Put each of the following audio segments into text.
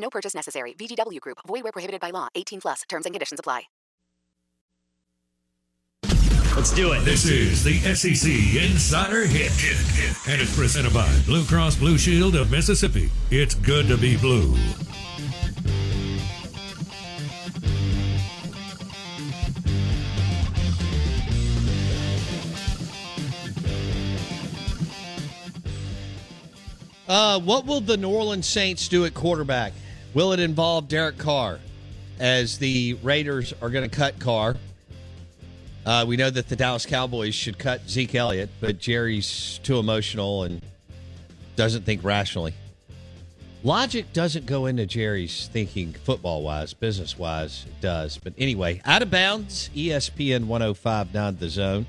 No purchase necessary. VGW Group. Void where prohibited by law. 18 plus. Terms and conditions apply. Let's do it. This is the SEC Insider Hit. And it's presented by Blue Cross Blue Shield of Mississippi. It's good to be blue. Uh, what will the New Orleans Saints do at quarterback? Will it involve Derek Carr as the Raiders are going to cut Carr? Uh, we know that the Dallas Cowboys should cut Zeke Elliott, but Jerry's too emotional and doesn't think rationally. Logic doesn't go into Jerry's thinking football wise, business wise, it does. But anyway, out of bounds, ESPN 1059 The Zone.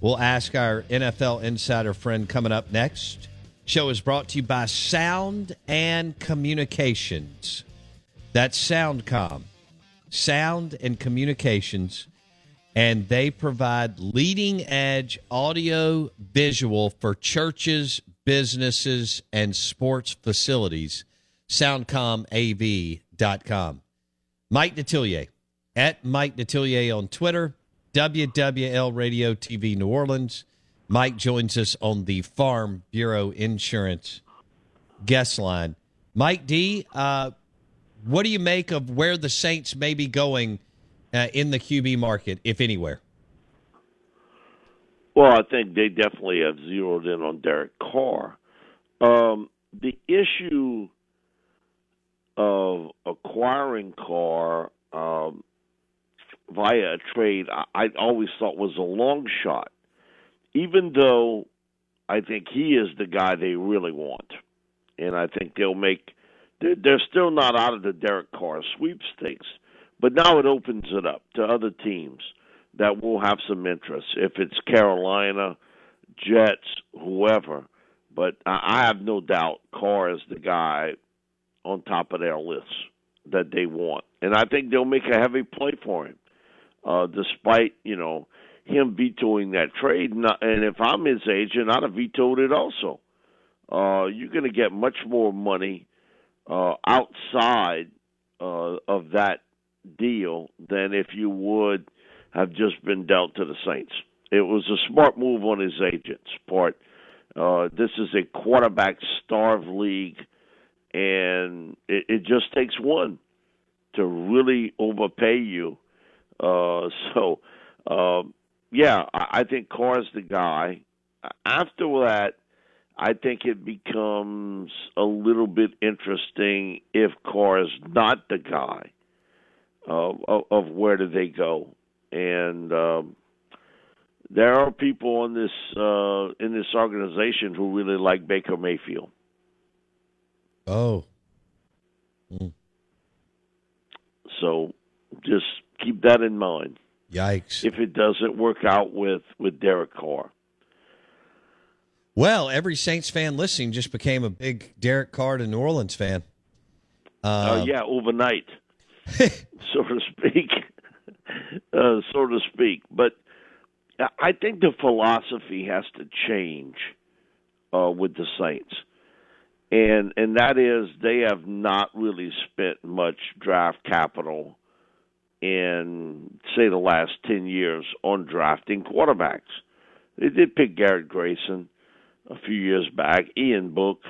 We'll ask our NFL insider friend coming up next. Show is brought to you by Sound and Communications. That's Soundcom. Sound and Communications. And they provide leading edge audio visual for churches, businesses, and sports facilities. SoundcomAV.com. Mike Detillier at Mike Detillier on Twitter, WWL Radio TV New Orleans. Mike joins us on the Farm Bureau Insurance guest line. Mike D, uh, what do you make of where the Saints may be going uh, in the QB market, if anywhere? Well, I think they definitely have zeroed in on Derek Carr. Um, the issue of acquiring Carr um, via a trade, I, I always thought was a long shot, even though I think he is the guy they really want. And I think they'll make, they're, still not out of the Derek Carr sweepstakes, but now it opens it up to other teams that will have some interest. If it's Carolina, Jets, whoever, but I have no doubt Carr is the guy on top of their list that they want, and I think they'll make a heavy play for him, uh, despite you know him vetoing that trade. And if I'm his agent, I'd have vetoed it also. Uh, you're going to get much more money uh, outside uh, of that deal than if you would have just been dealt to the Saints. It was a smart move on his agent's part. Uh, this is a quarterback starved league, and it, it just takes one to really overpay you. Uh, so, uh, yeah, I, think Carr's the guy. After that, I think it becomes a little bit interesting if Carr is not the guy. Uh, of, of where do they go? And um, there are people in this uh, in this organization who really like Baker Mayfield. Oh. Mm. So just keep that in mind. Yikes. If it doesn't work out with with Derek Carr. Well, every Saints fan listening just became a big Derek Carr to New Orleans fan. Uh, uh, yeah, overnight, so to speak, uh, so to speak. But I think the philosophy has to change uh, with the Saints, and and that is they have not really spent much draft capital in say the last ten years on drafting quarterbacks. They did pick Garrett Grayson a few years back, Ian Book,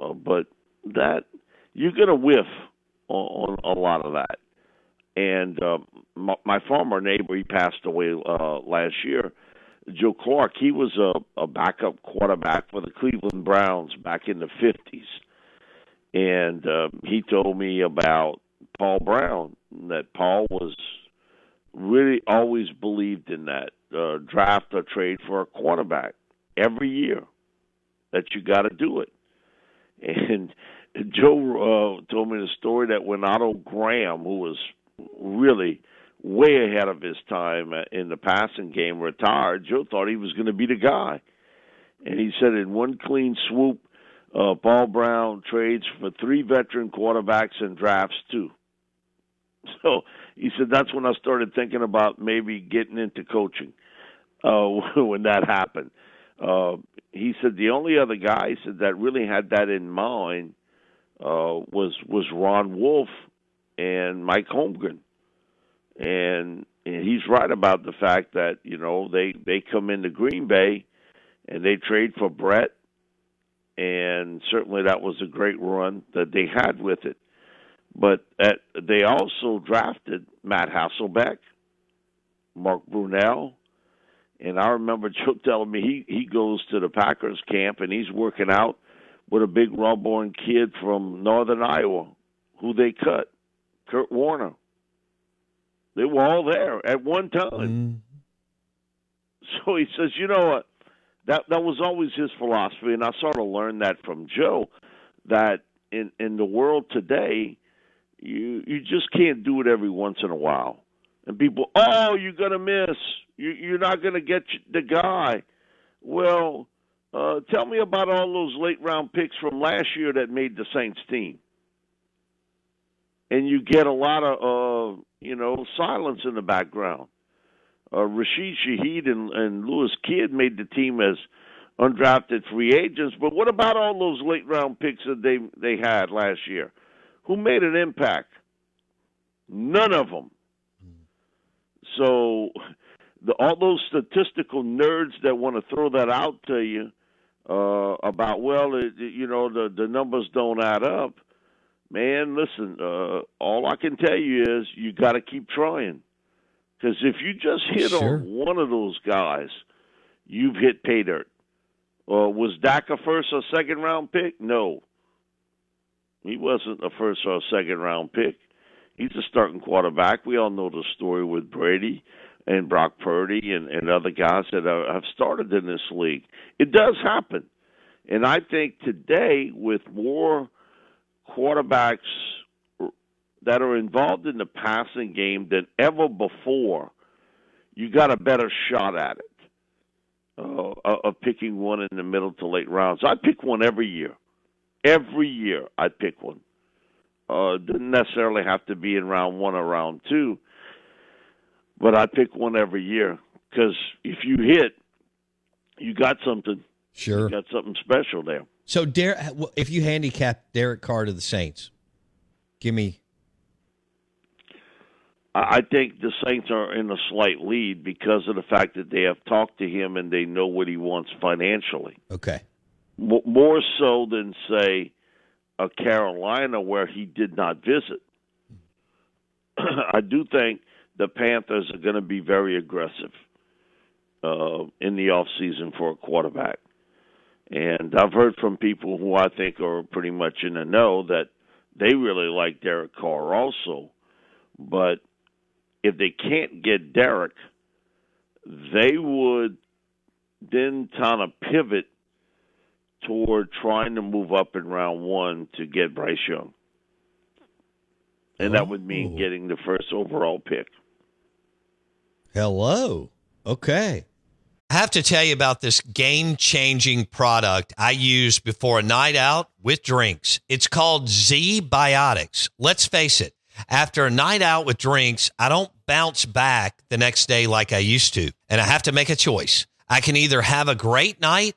uh, but that you're going to whiff on, on a lot of that. And uh, my, my former neighbor, he passed away uh, last year. Joe Clark, he was a, a backup quarterback for the Cleveland Browns back in the 50s. And uh, he told me about Paul Brown, that Paul was really always believed in that uh, draft or trade for a quarterback every year, that you got to do it. And Joe uh, told me the story that when Otto Graham, who was really way ahead of his time in the passing game, retired, Joe thought he was going to be the guy. And he said in one clean swoop, uh, Paul Brown trades for three veteran quarterbacks and drafts two. So he said that's when I started thinking about maybe getting into coaching uh, when that happened. Uh, he said the only other guy said that really had that in mind uh, was was Ron Wolf and Mike Holmgren, and, and he's right about the fact that you know they they come into Green Bay and they trade for Brett, and certainly that was a great run that they had with it. But at, they also drafted Matt Hasselbeck, Mark Brunell, and I remember Joe telling me he he goes to the Packers camp and he's working out with a big raw-born kid from Northern Iowa, who they cut, Kurt Warner. They were all there at one time. Mm. So he says, you know what? That that was always his philosophy, and I sort of learned that from Joe. That in in the world today, you you just can't do it every once in a while. And people, oh, you're gonna miss. You, you're not gonna get the guy. Well, uh, tell me about all those late round picks from last year that made the Saints team. And you get a lot of, uh, you know, silence in the background. Uh, Rashid Shaheed and, and Lewis Kidd made the team as undrafted free agents, but what about all those late round picks that they they had last year? Who made an impact? None of them. So, the, all those statistical nerds that want to throw that out to you uh, about well, it, you know, the the numbers don't add up. Man, listen. Uh, all I can tell you is you got to keep trying. Because if you just hit sure. on one of those guys, you've hit pay dirt. Uh, was Dak a first or second round pick? No. He wasn't a first or second round pick. He's a starting quarterback. We all know the story with Brady and Brock Purdy and, and other guys that are, have started in this league. It does happen. And I think today, with more quarterbacks that are involved in the passing game than ever before, you got a better shot at it uh, of picking one in the middle to late rounds. I pick one every year. Every year, I pick one. Uh, doesn't necessarily have to be in round one or round two but I pick one every year because if you hit, you got something. Sure, you got something special there. So, if you handicap Derek Carr to the Saints, give me. I think the Saints are in a slight lead because of the fact that they have talked to him and they know what he wants financially. Okay. More so than say a Carolina where he did not visit. I do think the Panthers are going to be very aggressive uh, in the off season for a quarterback, And I've heard from people who I think are pretty much in the know that they really like Derek Carr also. But if they can't get Derek, they would then kind of pivot toward trying to move up in round one to get Bryce Young. And that would mean Oh. getting the first overall pick. Hello. Okay. I have to tell you about this game changing product I use before a night out with drinks. It's called ZBiotics. Let's face it, after a night out with drinks, I don't bounce back the next day like I used to. And I have to make a choice. I can either have a great night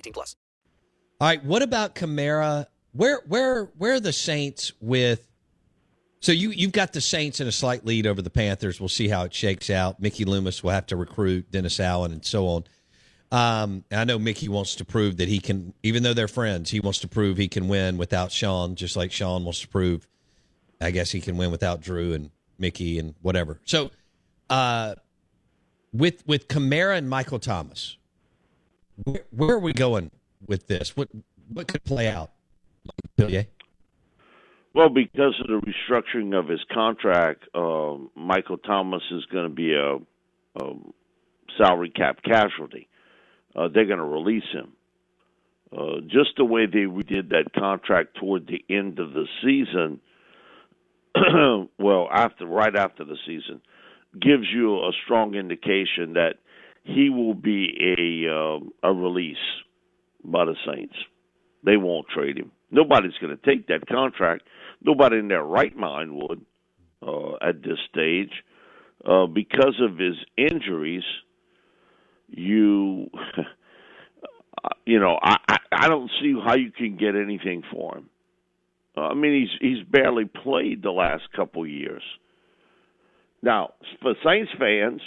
18 plus. All right, what about Kamara? Where where where are the Saints with so you you've got the Saints in a slight lead over the Panthers. We'll see how it shakes out. Mickey Loomis will have to recruit Dennis Allen and so on. Um, I know Mickey wants to prove that he can, even though they're friends, he wants to prove he can win without Sean, just like Sean wants to prove, I guess he can win without Drew and Mickey and whatever. So, uh, with with Kamara and Michael Thomas, where, where are we going with this? What what could play out? Well, because of the restructuring of his contract, um, Michael Thomas is going to be a, a salary cap casualty. Uh, they're going to release him. Uh, just the way they did that contract toward the end of the season, well, after right after the season, gives you a strong indication that he will be a um, a release by the Saints. They won't trade him. Nobody's going to take that contract. Nobody in their right mind would uh, at this stage uh, because of his injuries. You, you know, I, I I don't see how you can get anything for him. Uh, I mean, he's he's barely played the last couple years. Now, for Saints fans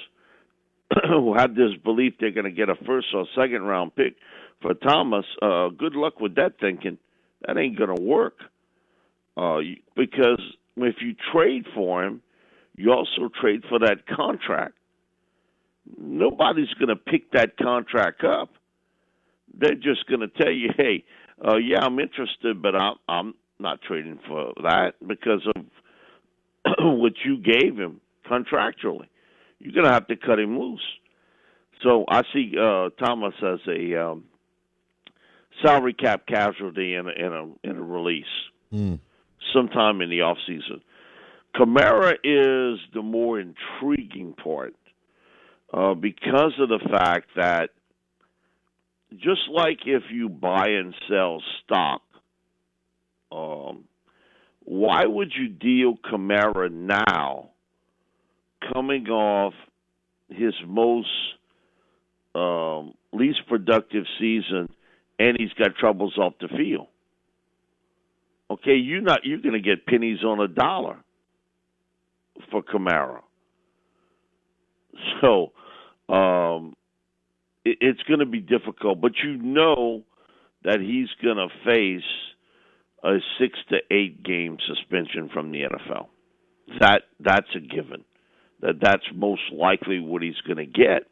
who had this belief they're going to get a first or second round pick for Thomas, uh, good luck with that thinking. That ain't going to work. Uh, because if you trade for him, you also trade for that contract. Nobody's going to pick that contract up. They're just going to tell you, "Hey, uh, yeah, I'm interested, but I'm I'm not trading for that because of what you gave him contractually. You're going to have to cut him loose." So I see uh, Thomas as a um, salary cap casualty and a, and a, and a release sometime in the off season. Kamara is the more intriguing part uh, because of the fact that just like if you buy and sell stock, um, why would you deal Kamara now, coming off his most um, least productive season, and he's got troubles off the field? Okay, you're not you're going to get pennies on a dollar for Kamara. So um, it, it's going to be difficult, but you know that he's going to face a six to eight game suspension from the NFL. That that's a given. That that's most likely what he's going to get.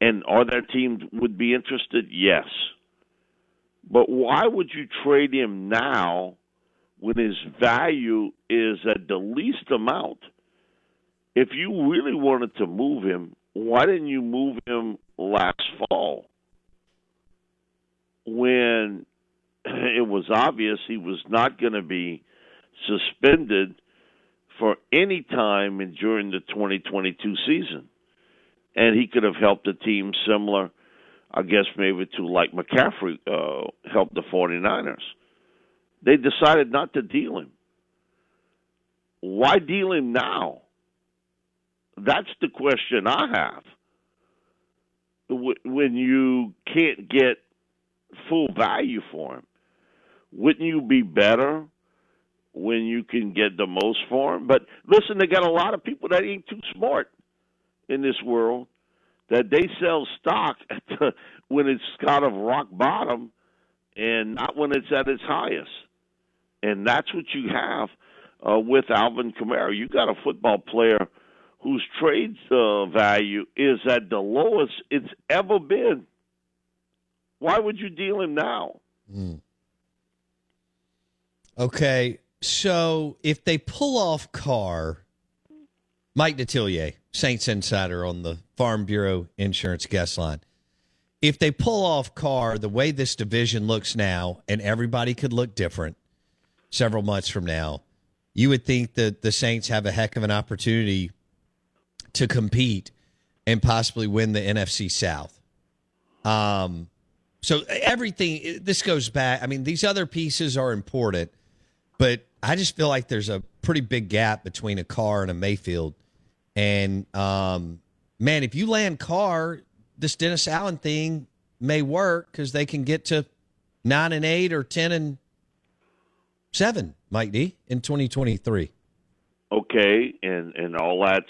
And are there teams would be interested? Yes. But why would you trade him now when his value is at the least amount? If you really wanted to move him, why didn't you move him last fall when it was obvious he was not going to be suspended for any time during the 2022 season? And he could have helped a team similar, I guess, maybe to like McCaffrey uh, helped the 49ers. They decided not to deal him. Why deal him now? That's the question I have. When you can't get full value for him, wouldn't you be better when you can get the most for him? But listen, they got a lot of people that ain't too smart in this world that they sell stock when it's kind of rock bottom and not when it's at its highest. And that's what you have uh, with Alvin Kamara. You got a football player whose trade uh, value is at the lowest it's ever been. Why would you deal him now? Mm. Okay, so if they pull off Carr, Mike Detillier, Saints insider on the Farm Bureau Insurance guest line. If they pull off Carr the way this division looks now, and everybody could look different several months from now, you would think that the Saints have a heck of an opportunity to compete and possibly win the NFC South. Um, so everything this goes back. I mean, these other pieces are important, but I just feel like there's a pretty big gap between a Carr and a Mayfield. And um, man, if you land Carr, this Dennis Allen thing may work because they can get to nine and eight or ten and seven, Mike D, in 2023. Okay, and and all that's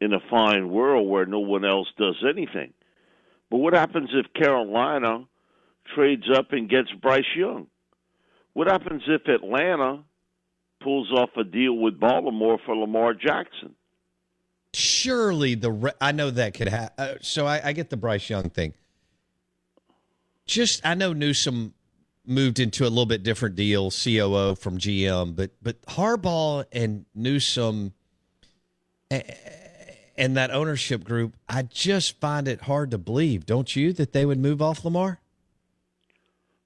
in a fine world where no one else does anything. But what happens if Carolina trades up and gets Bryce Young? What happens if Atlanta pulls off a deal with Baltimore for Lamar Jackson? Surely the re- I know that could happen. Uh, so I, I get the Bryce Young thing. Just I know Newsome moved into a little bit different deal, COO from GM, but but Harbaugh and Newsome and that ownership group, I just find it hard to believe, don't you, that they would move off Lamar?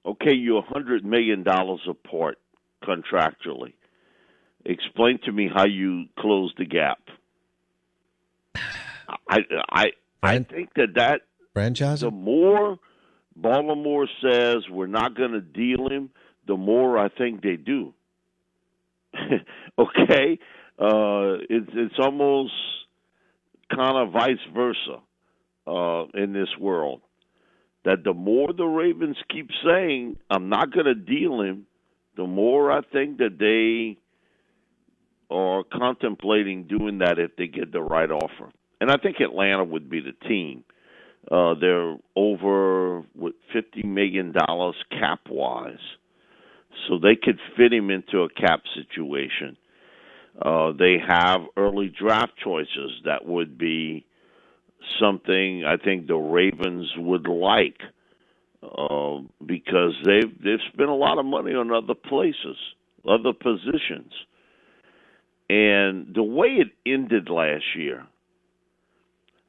Okay, you're a hundred million dollars apart contractually. Explain to me how you close the gap. I I I think that that franchise. The more Baltimore says we're not going to deal him, the more I think they do. okay, uh, it's it's almost kind of vice versa uh, in this world. That the more the Ravens keep saying I'm not going to deal him, the more I think that they are contemplating doing that if they get the right offer. And I think Atlanta would be the team. Uh, they're over with fifty million dollars cap wise, so they could fit him into a cap situation. Uh, they have early draft choices that would be something I think the Ravens would like uh, because they've they've spent a lot of money on other places, other positions, and the way it ended last year.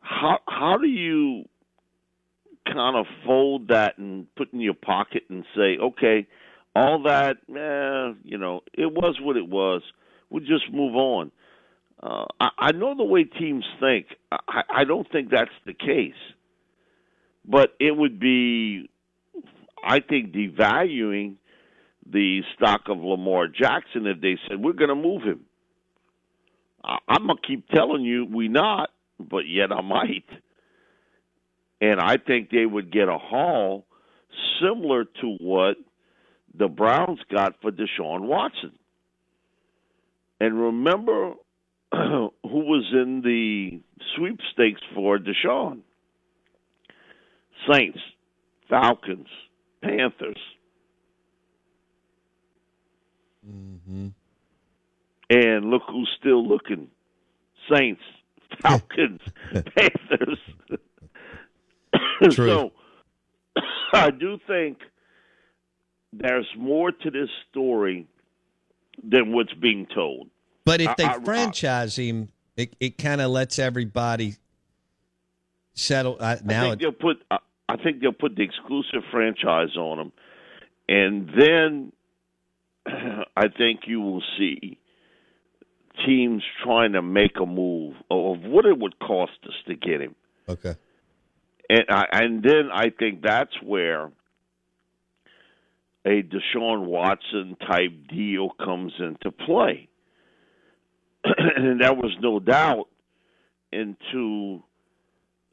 How how do you kind of fold that and put in your pocket and say, okay, all that, eh, you know, it was what it was we'll just move on. Uh, I, I know the way teams think. I, I don't think that's the case. But it would be, I think, devaluing the stock of Lamar Jackson if they said, we're going to move him. I'm to keep telling you we not, but yet I might. And I think they would get a haul similar to what the Browns got for Deshaun Watson. And remember who was in the sweepstakes for Deshaun? Saints, Falcons, Panthers. Mm-hmm. And look who's still looking: Saints, Falcons, Panthers. so I do think there's more to this story than what's being told. But if they I, I, franchise him, it, it kind of lets everybody settle. Uh, now I think they'll put. I think they'll put the exclusive franchise on him, and then I think you will see teams trying to make a move of what it would cost us to get him. Okay. And I, and then I think that's where a Deshaun Watson type deal comes into play. and that was no doubt into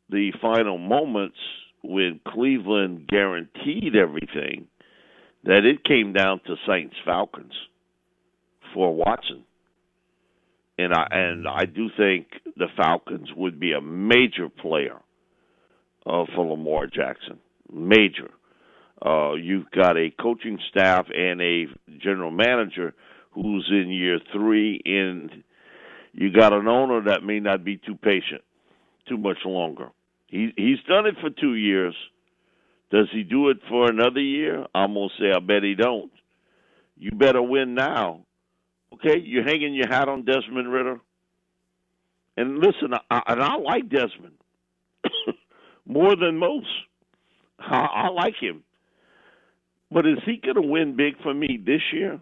the final moments when Cleveland guaranteed everything that it came down to Saints Falcons for Watson. And I and I do think the Falcons would be a major player uh, for Lamar Jackson. Major. Uh, you've got a coaching staff and a general manager who's in year three, and you got an owner that may not be too patient too much longer. He he's done it for two years. Does he do it for another year? I'm gonna say I bet he don't. You better win now. Okay, you're hanging your hat on Desmond Ridder. And listen, I, and I like Desmond more than most. I, I like him. But is he going to win big for me this year?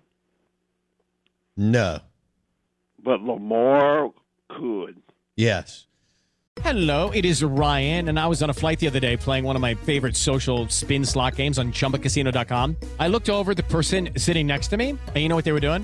No. But Lamar could. Yes. Hello, it is Ryan, and I was on a flight the other day playing one of my favorite social spin slot games on chumbacasino.com. I looked over the person sitting next to me, and you know what they were doing?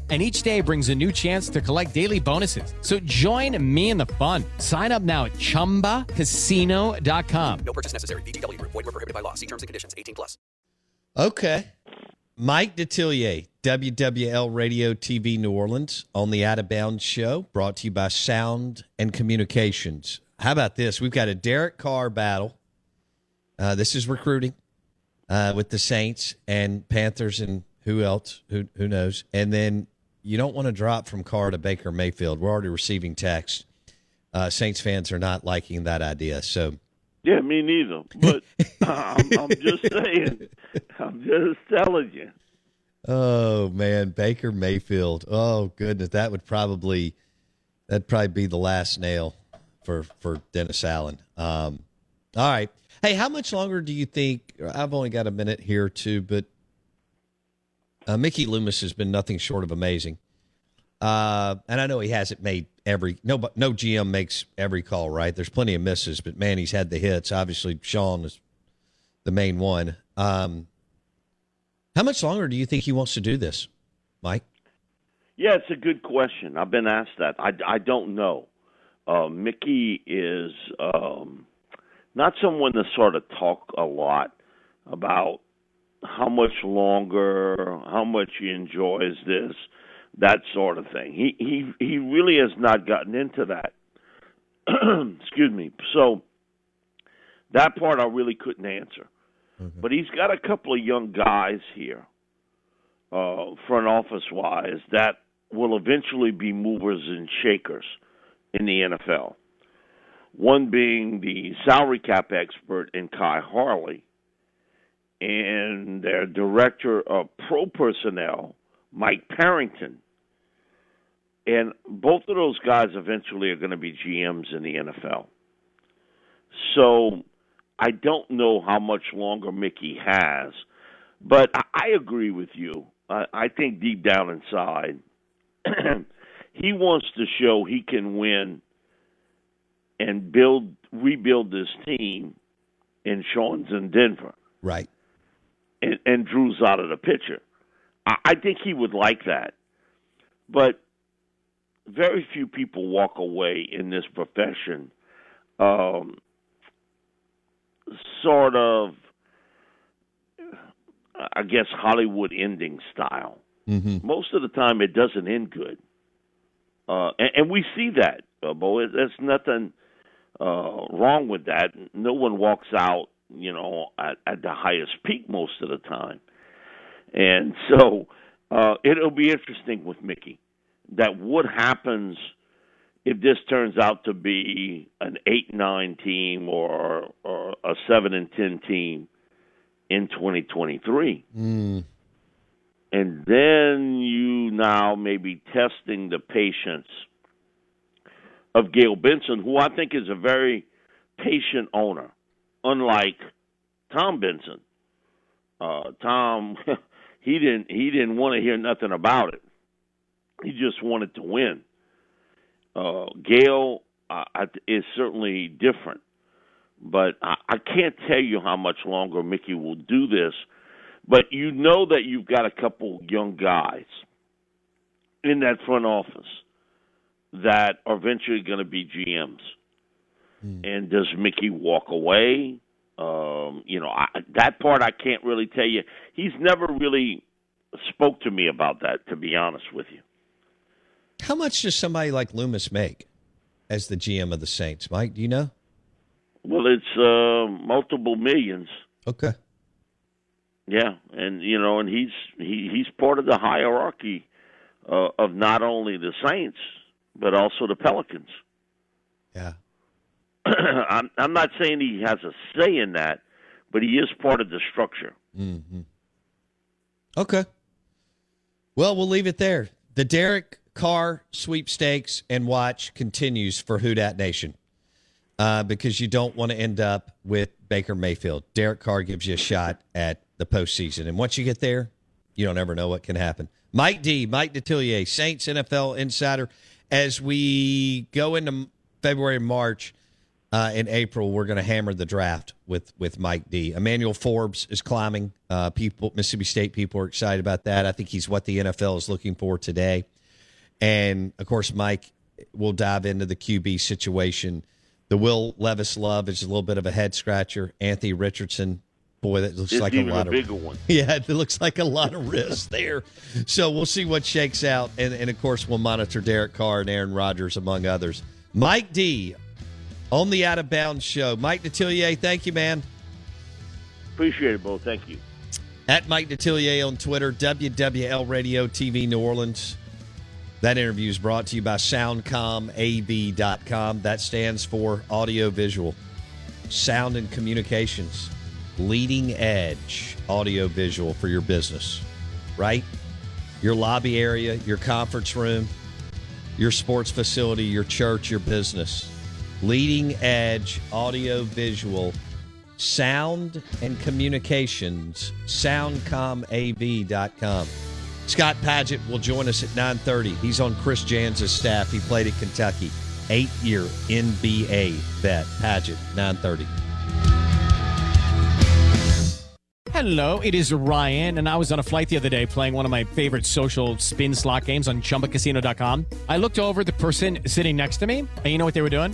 and each day brings a new chance to collect daily bonuses. So join me in the fun. Sign up now at ChumbaCasino.com. No purchase necessary. VGW, void, were prohibited by law. See terms and conditions 18 plus. Okay. Mike Detillier, WWL Radio TV New Orleans on the Out of Bounds show, brought to you by Sound and Communications. How about this? We've got a Derek Carr battle. Uh, this is recruiting uh, with the Saints and Panthers and who else? Who who knows? And then you don't want to drop from Carr to Baker Mayfield. We're already receiving text. Uh, Saints fans are not liking that idea. So Yeah, me neither. But I'm, I'm just saying. I'm just telling you. Oh man, Baker Mayfield. Oh goodness, that would probably that'd probably be the last nail for for Dennis Allen. Um, all right. Hey, how much longer do you think? I've only got a minute here too, but uh, Mickey Loomis has been nothing short of amazing. Uh, and I know he hasn't made every no, no GM makes every call right. There's plenty of misses, but man, he's had the hits. Obviously, Sean is the main one. Um, how much longer do you think he wants to do this, Mike? Yeah, it's a good question. I've been asked that. I, I don't know. Uh, Mickey is um, not someone to sort of talk a lot about how much longer, how much he enjoys this, that sort of thing. He he he really has not gotten into that. Excuse me. So that part I really couldn't answer. But he's got a couple of young guys here, uh, front office wise, that will eventually be movers and shakers in the NFL. One being the salary cap expert in Khai Harley, and their director of pro personnel, Mike Parenton. And both of those guys eventually are going to be GMs in the NFL. So I don't know how much longer Mickey has, but I, agree with you. I, I think deep down inside, he wants to show he can win and build rebuild this team in Sean's in Denver. Right. And, and Drew's out of the picture. I, I think he would like that. But very few people walk away in this profession um, sort of I guess Hollywood ending style. Mm-hmm. Most of the time, it doesn't end good, uh, and, and we see that. Uh, Bo, there's nothing uh, wrong with that. No one walks out, you know, at, at the highest peak most of the time, and so uh, it'll be interesting with Mickey. That what happens if this turns out to be an eight nine team or or a seven and ten team in 2023. Mm. And then you now may be testing the patience of Gayle Benson, who I think is a very patient owner, unlike Tom Benson. Uh, Tom, he didn't he didn't want to hear nothing about it. He just wanted to win. Uh, Gayle uh, is certainly different but I, I can't tell you how much longer Mickey will do this. But you know that you've got a couple young guys in that front office that are eventually going to be GMs. Hmm. And does Mickey walk away? Um, you know, I, that part I can't really tell you. He's never really spoke to me about that, to be honest with you. How much does somebody like Loomis make as the GM of the Saints, Mike? Do you know? Well, it's uh, multiple millions. Okay. Yeah, and you know, and he's he, he's part of the hierarchy uh, of not only the Saints but also the Pelicans. Yeah. I'm I'm not saying he has a say in that, but he is part of the structure. Mm-hmm. Okay. Well, we'll leave it there. The Derek Carr sweepstakes and watch continues for Who Nation uh, because you don't want to end up with Baker Mayfield. Derek Carr gives you a shot at the postseason. And once you get there, you don't ever know what can happen. Mike D, Mike Detillier, Saints NFL insider. As we go into February, and March, uh, in April, we're going to hammer the draft with with Mike D. Emmanuel Forbes is climbing. Uh, people, Mississippi State people are excited about that. I think he's what the NFL is looking for today. And of course, Mike will dive into the QB situation the Will Levis love is a little bit of a head scratcher. Anthony Richardson, boy, that looks it's like a lot a of bigger one. Yeah, it looks like a lot of risk there. So we'll see what shakes out, and, and of course we'll monitor Derek Carr and Aaron Rodgers among others. Mike D on the Out of Bounds show. Mike Detillier, thank you, man. Appreciate it, Bo. Thank you. At Mike Detillier on Twitter, WWL Radio TV New Orleans. That interview is brought to you by SoundcomAV.com. That stands for audio visual, sound and communications, leading edge audio visual for your business, right? Your lobby area, your conference room, your sports facility, your church, your business. Leading edge audio visual, sound and communications, soundcomav.com. Scott Padgett will join us at 9:30. He's on Chris Jans's staff. He played at Kentucky. Eight-year NBA vet. Padgett 9:30. Hello, it is Ryan, and I was on a flight the other day playing one of my favorite social spin slot games on ChumbaCasino.com. I looked over the person sitting next to me, and you know what they were doing?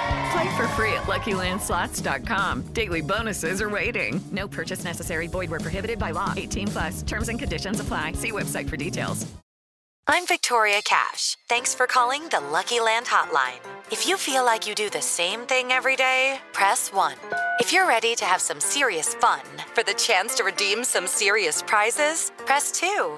Play for free at LuckyLandSlots.com. Daily bonuses are waiting. No purchase necessary. Void where prohibited by law. 18 plus. Terms and conditions apply. See website for details. I'm Victoria Cash. Thanks for calling the Lucky Land Hotline. If you feel like you do the same thing every day, press 1. If you're ready to have some serious fun for the chance to redeem some serious prizes, press 2.